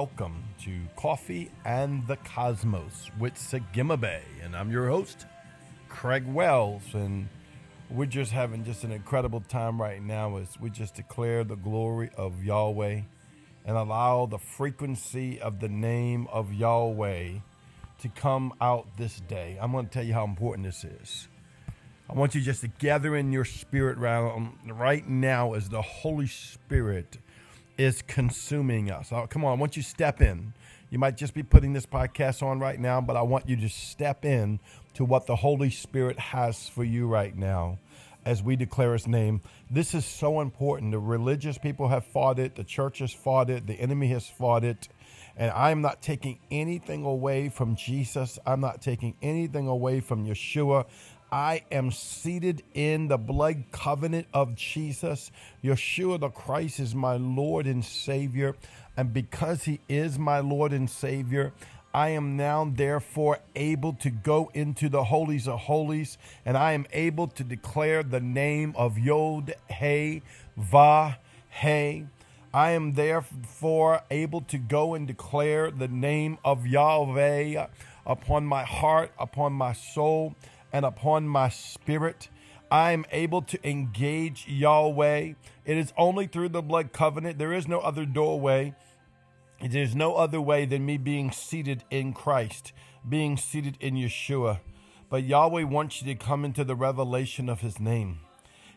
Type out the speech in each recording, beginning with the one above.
welcome to Coffee and the Cosmos with Sagimabe. And I'm your host, Craig Wells. And we're just having just an incredible time right now as we just declare the glory of Yahweh and allow the frequency of the name of Yahweh to come out this day. I'm going to tell you how important this is. I want you just to gather in your spirit right now as the Holy Spirit is consuming us. Oh, come on, want you step in. You might just be putting this podcast on right now, but I want you to step in to what the Holy Spirit has for you right now as we declare his name. This is so important. The religious people have fought it, the church has fought it, the enemy has fought it. And I'm not taking anything away from Jesus. I'm not taking anything away from Yeshua. I am seated in the blood covenant of Jesus. Yeshua the Christ is my Lord and Savior. And because He is my Lord and Savior, I am now therefore able to go into the holies of holies, and I am able to declare the name of Yod He Va He. I am therefore able to go and declare the name of Yahweh upon my heart, upon my soul and upon my spirit. I am able to engage Yahweh. It is only through the blood covenant. There is no other doorway. There's no other way than me being seated in Christ, being seated in Yeshua. But Yahweh wants you to come into the revelation of his name.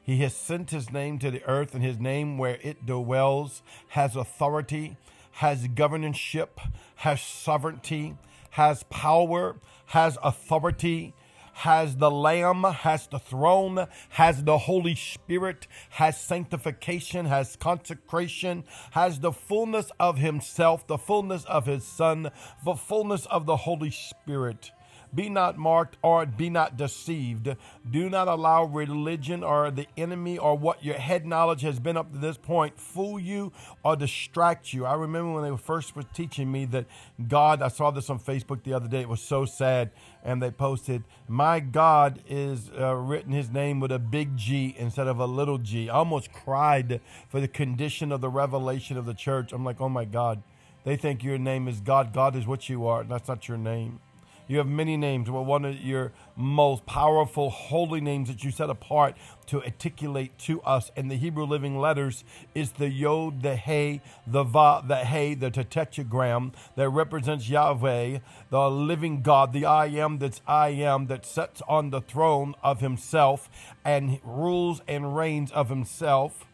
He has sent his name to the earth, and his name where it dwells has authority, has governorship, has sovereignty, has power, has authority has the Lamb, has the throne, has the Holy Spirit, has sanctification, has consecration, has the fullness of Himself, the fullness of His Son, the fullness of the Holy Spirit. Be not marked or be not deceived. Do not allow religion or the enemy or what your head knowledge has been up to this point fool you or distract you. I remember when they first were teaching me that God, I saw this on Facebook the other day. It was so sad. And they posted, My God is uh, written his name with a big G instead of a little g. I almost cried for the condition of the revelation of the church. I'm like, Oh my God. They think your name is God. God is what you are. That's not your name. You have many names, but one of your most powerful holy names that you set apart to articulate to us in the Hebrew living letters is the Yod, the He, the Va, the He, the tetragram that represents Yahweh, the living God, the I am that's I am that sits on the throne of himself and rules and reigns of himself.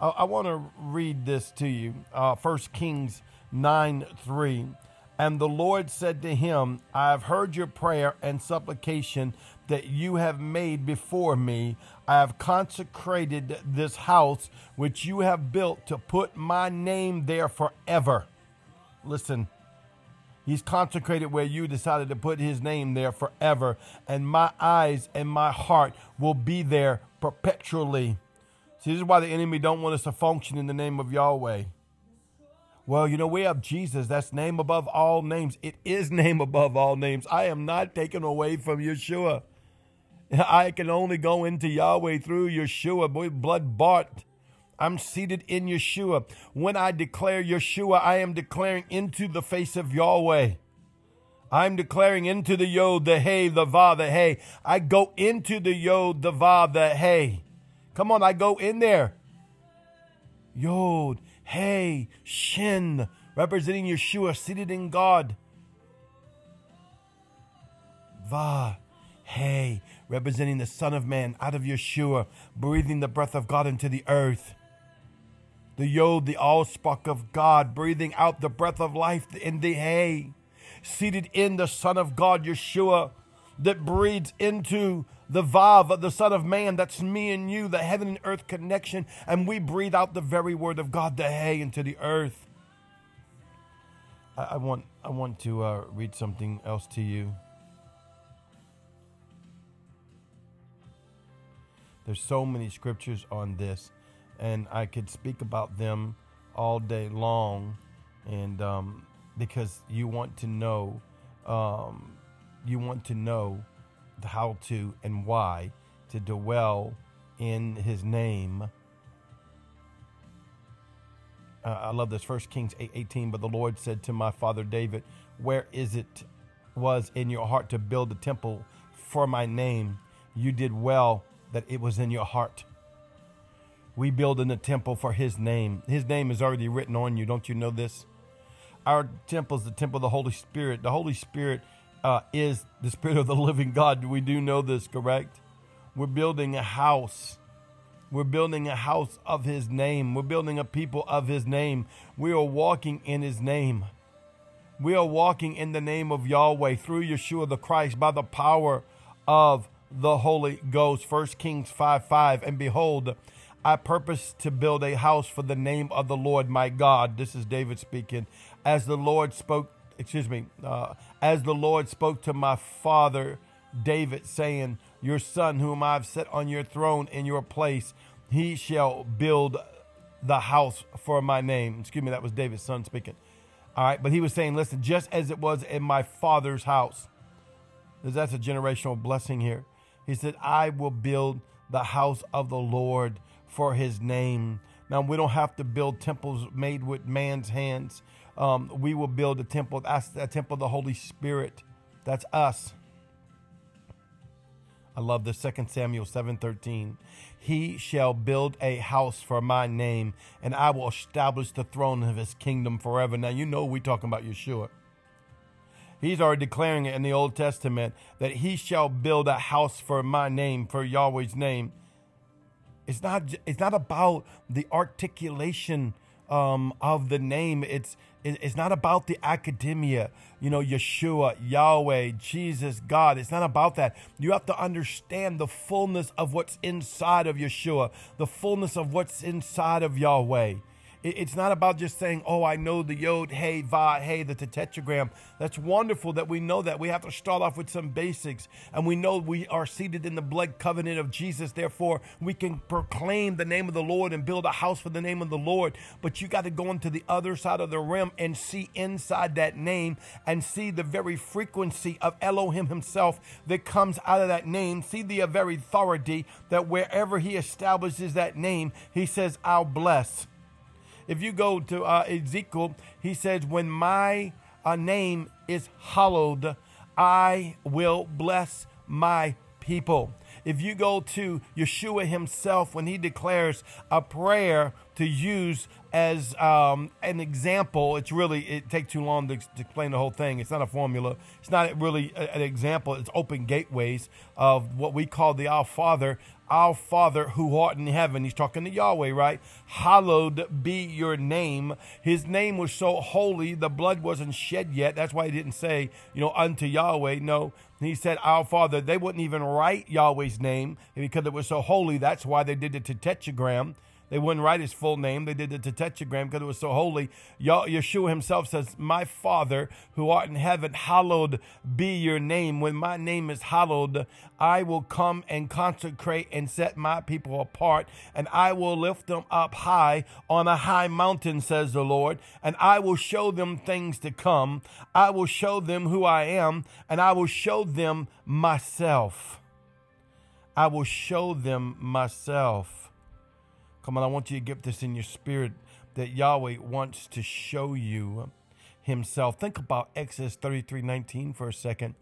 I, I want to read this to you. Uh, 1 Kings 9 3. And the Lord said to him, I have heard your prayer and supplication that you have made before me. I have consecrated this house which you have built to put my name there forever. Listen, he's consecrated where you decided to put his name there forever, and my eyes and my heart will be there perpetually. See, this is why the enemy don't want us to function in the name of Yahweh. Well, you know, we have Jesus. That's name above all names. It is name above all names. I am not taken away from Yeshua. I can only go into Yahweh through Yeshua, blood bought. I'm seated in Yeshua. When I declare Yeshua, I am declaring into the face of Yahweh. I'm declaring into the Yod, the Hey, the Va, the Hey. I go into the Yod, the Va, the Hey. Come on, I go in there. Yod, Hey, Shin, representing Yeshua, seated in God. Va, Hey, representing the Son of Man out of Yeshua, breathing the breath of God into the earth. The Yod, the allspark of God, breathing out the breath of life in the Hay, seated in the Son of God, Yeshua, that breathes into the Vav, of the Son of Man, that's me and you, the heaven and earth connection, and we breathe out the very word of God, the hay, into the earth. I, I want, I want to uh, read something else to you. There's so many scriptures on this, and I could speak about them all day long, and um, because you want to know, um, you want to know how to and why to dwell in his name Uh, I love this. First Kings 8, 18. But the Lord said to my father David, Where is it was in your heart to build a temple for my name? You did well that it was in your heart. We build in the temple for his name. His name is already written on you. Don't you know this? Our temple is the temple of the Holy Spirit. The Holy Spirit uh, is the Spirit of the living God. We do know this, correct? We're building a house. We're building a house of His name. We're building a people of His name. We are walking in His name. We are walking in the name of Yahweh through Yeshua the Christ by the power of the Holy Ghost. First Kings 5 5. And behold, I purpose to build a house for the name of the Lord my God. This is David speaking. As the Lord spoke, excuse me, uh, as the Lord spoke to my father David, saying, Your son, whom I've set on your throne in your place, he shall build the house for my name. Excuse me, that was David's son speaking. All right, but he was saying, Listen, just as it was in my father's house, that's a generational blessing here. He said, I will build the house of the Lord for his name. Now, we don't have to build temples made with man's hands. Um, we will build a temple, a temple of the Holy Spirit. That's us. I love this 2 Samuel 7:13. He shall build a house for my name, and I will establish the throne of his kingdom forever. Now you know we're talking about Yeshua. He's already declaring it in the Old Testament that he shall build a house for my name, for Yahweh's name. It's not it's not about the articulation um, of the name. It's it's not about the academia, you know, Yeshua, Yahweh, Jesus, God. It's not about that. You have to understand the fullness of what's inside of Yeshua, the fullness of what's inside of Yahweh. It's not about just saying, oh, I know the yod, hey, va, hey, the tetragram. That's wonderful that we know that. We have to start off with some basics. And we know we are seated in the blood covenant of Jesus. Therefore, we can proclaim the name of the Lord and build a house for the name of the Lord. But you got to go into the other side of the rim and see inside that name and see the very frequency of Elohim himself that comes out of that name. See the very authority that wherever he establishes that name, he says, I'll bless. If you go to uh, Ezekiel, he says, When my uh, name is hallowed, I will bless my people. If you go to Yeshua himself, when he declares a prayer to use as um, an example, it's really, it takes too long to, to, explain the whole thing. It's not a formula. It's not really an example. It's open gateways of what we call the Our Father our Father who art in heaven. He's talking to Yahweh, right? Hallowed be your name. His name was so holy, the blood wasn't shed yet. That's why he didn't say, you know, unto Yahweh. No, he said, Our Father. They wouldn't even write Yahweh's name because it was so holy. That's why they did it to tetragram. They wouldn't write his full name. They did the tetragram because it was so holy. Yeshua himself says, My Father who art in heaven, hallowed be your name. When my name is hallowed, I will come and consecrate and set my people apart, and I will lift them up high on a high mountain, says the Lord, and I will show them things to come. I will show them who I am, and I will show them myself. I will show them myself. Come on, I want you to get this in your spirit that Yahweh wants to show you himself. Think about Exodus 33 19 for a second.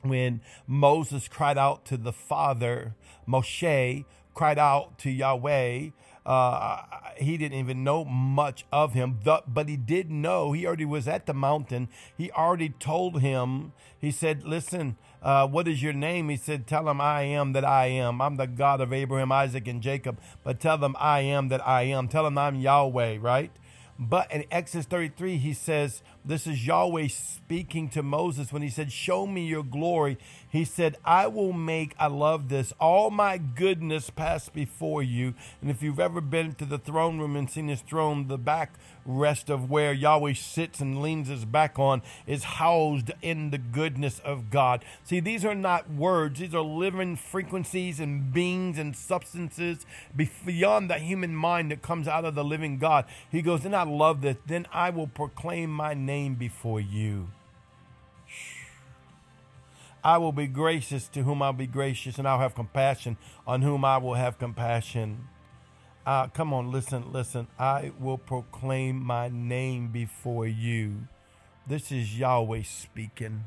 When Moses cried out to the Father, Moshe cried out to Yahweh. Uh, he didn't even know much of him, but he did know. He already was at the mountain. He already told him. He said, "Listen, uh, what is your name?" He said, "Tell them I am that I am. I'm the God of Abraham, Isaac, and Jacob. But tell them I am that I am. Tell them I'm Yahweh." Right? But in Exodus 33, he says, This is Yahweh speaking to Moses when he said, Show me your glory. He said, I will make, I love this, all my goodness pass before you. And if you've ever been to the throne room and seen his throne, the back rest of where Yahweh sits and leans his back on is housed in the goodness of God. See, these are not words, these are living frequencies and beings and substances beyond the human mind that comes out of the living God. He goes, Then I love this, then I will proclaim my name before you. I will be gracious to whom I'll be gracious, and I'll have compassion on whom I will have compassion. Uh, come on, listen, listen. I will proclaim my name before you. This is Yahweh speaking.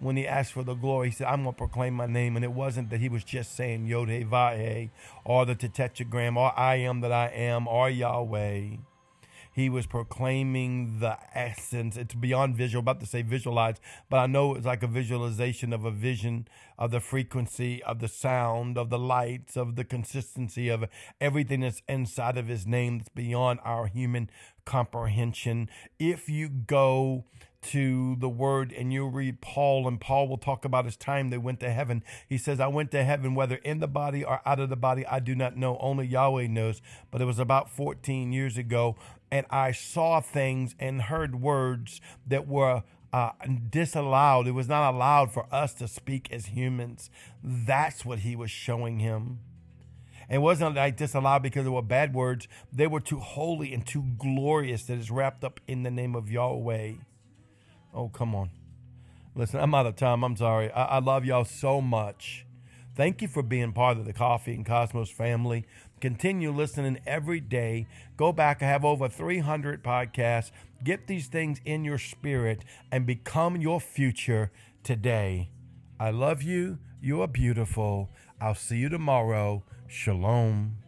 When he asked for the glory, he said, I'm going to proclaim my name. And it wasn't that he was just saying Yod Vahe or the Tetragram or I am that I am or Yahweh. He was proclaiming the essence. It's beyond visual. About to say visualize, but I know it's like a visualization of a vision of the frequency of the sound, of the lights, of the consistency of everything that's inside of his name that's beyond our human comprehension. If you go to the word and you'll read Paul, and Paul will talk about his time they went to heaven. He says, I went to heaven, whether in the body or out of the body, I do not know. Only Yahweh knows. But it was about 14 years ago, and I saw things and heard words that were uh, disallowed. It was not allowed for us to speak as humans. That's what he was showing him. It wasn't like disallowed because they were bad words. They were too holy and too glorious that is wrapped up in the name of Yahweh. Oh, come on. Listen, I'm out of time. I'm sorry. I, I love y'all so much. Thank you for being part of the Coffee and Cosmos family. Continue listening every day. Go back. I have over 300 podcasts. Get these things in your spirit and become your future today. I love you. You are beautiful. I'll see you tomorrow. Shalom.